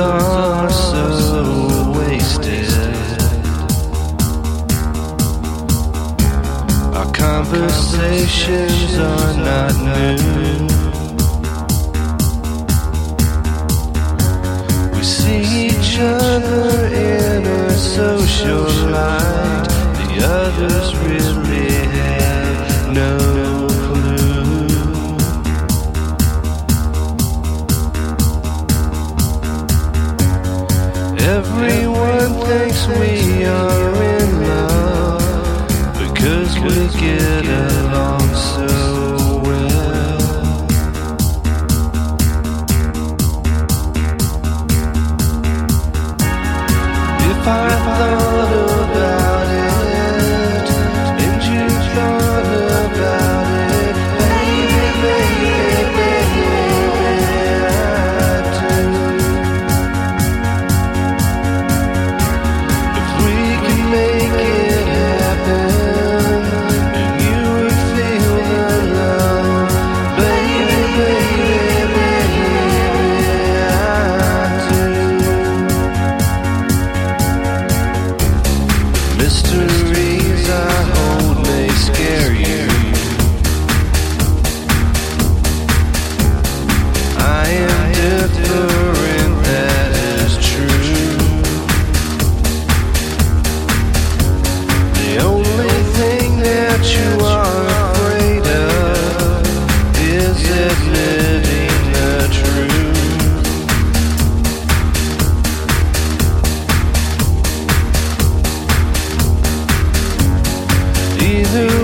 are so wasted. Our conversations are not new. We see each other in a social light. The others really have no we are in love because we get along so well. If I thought Mysteries Either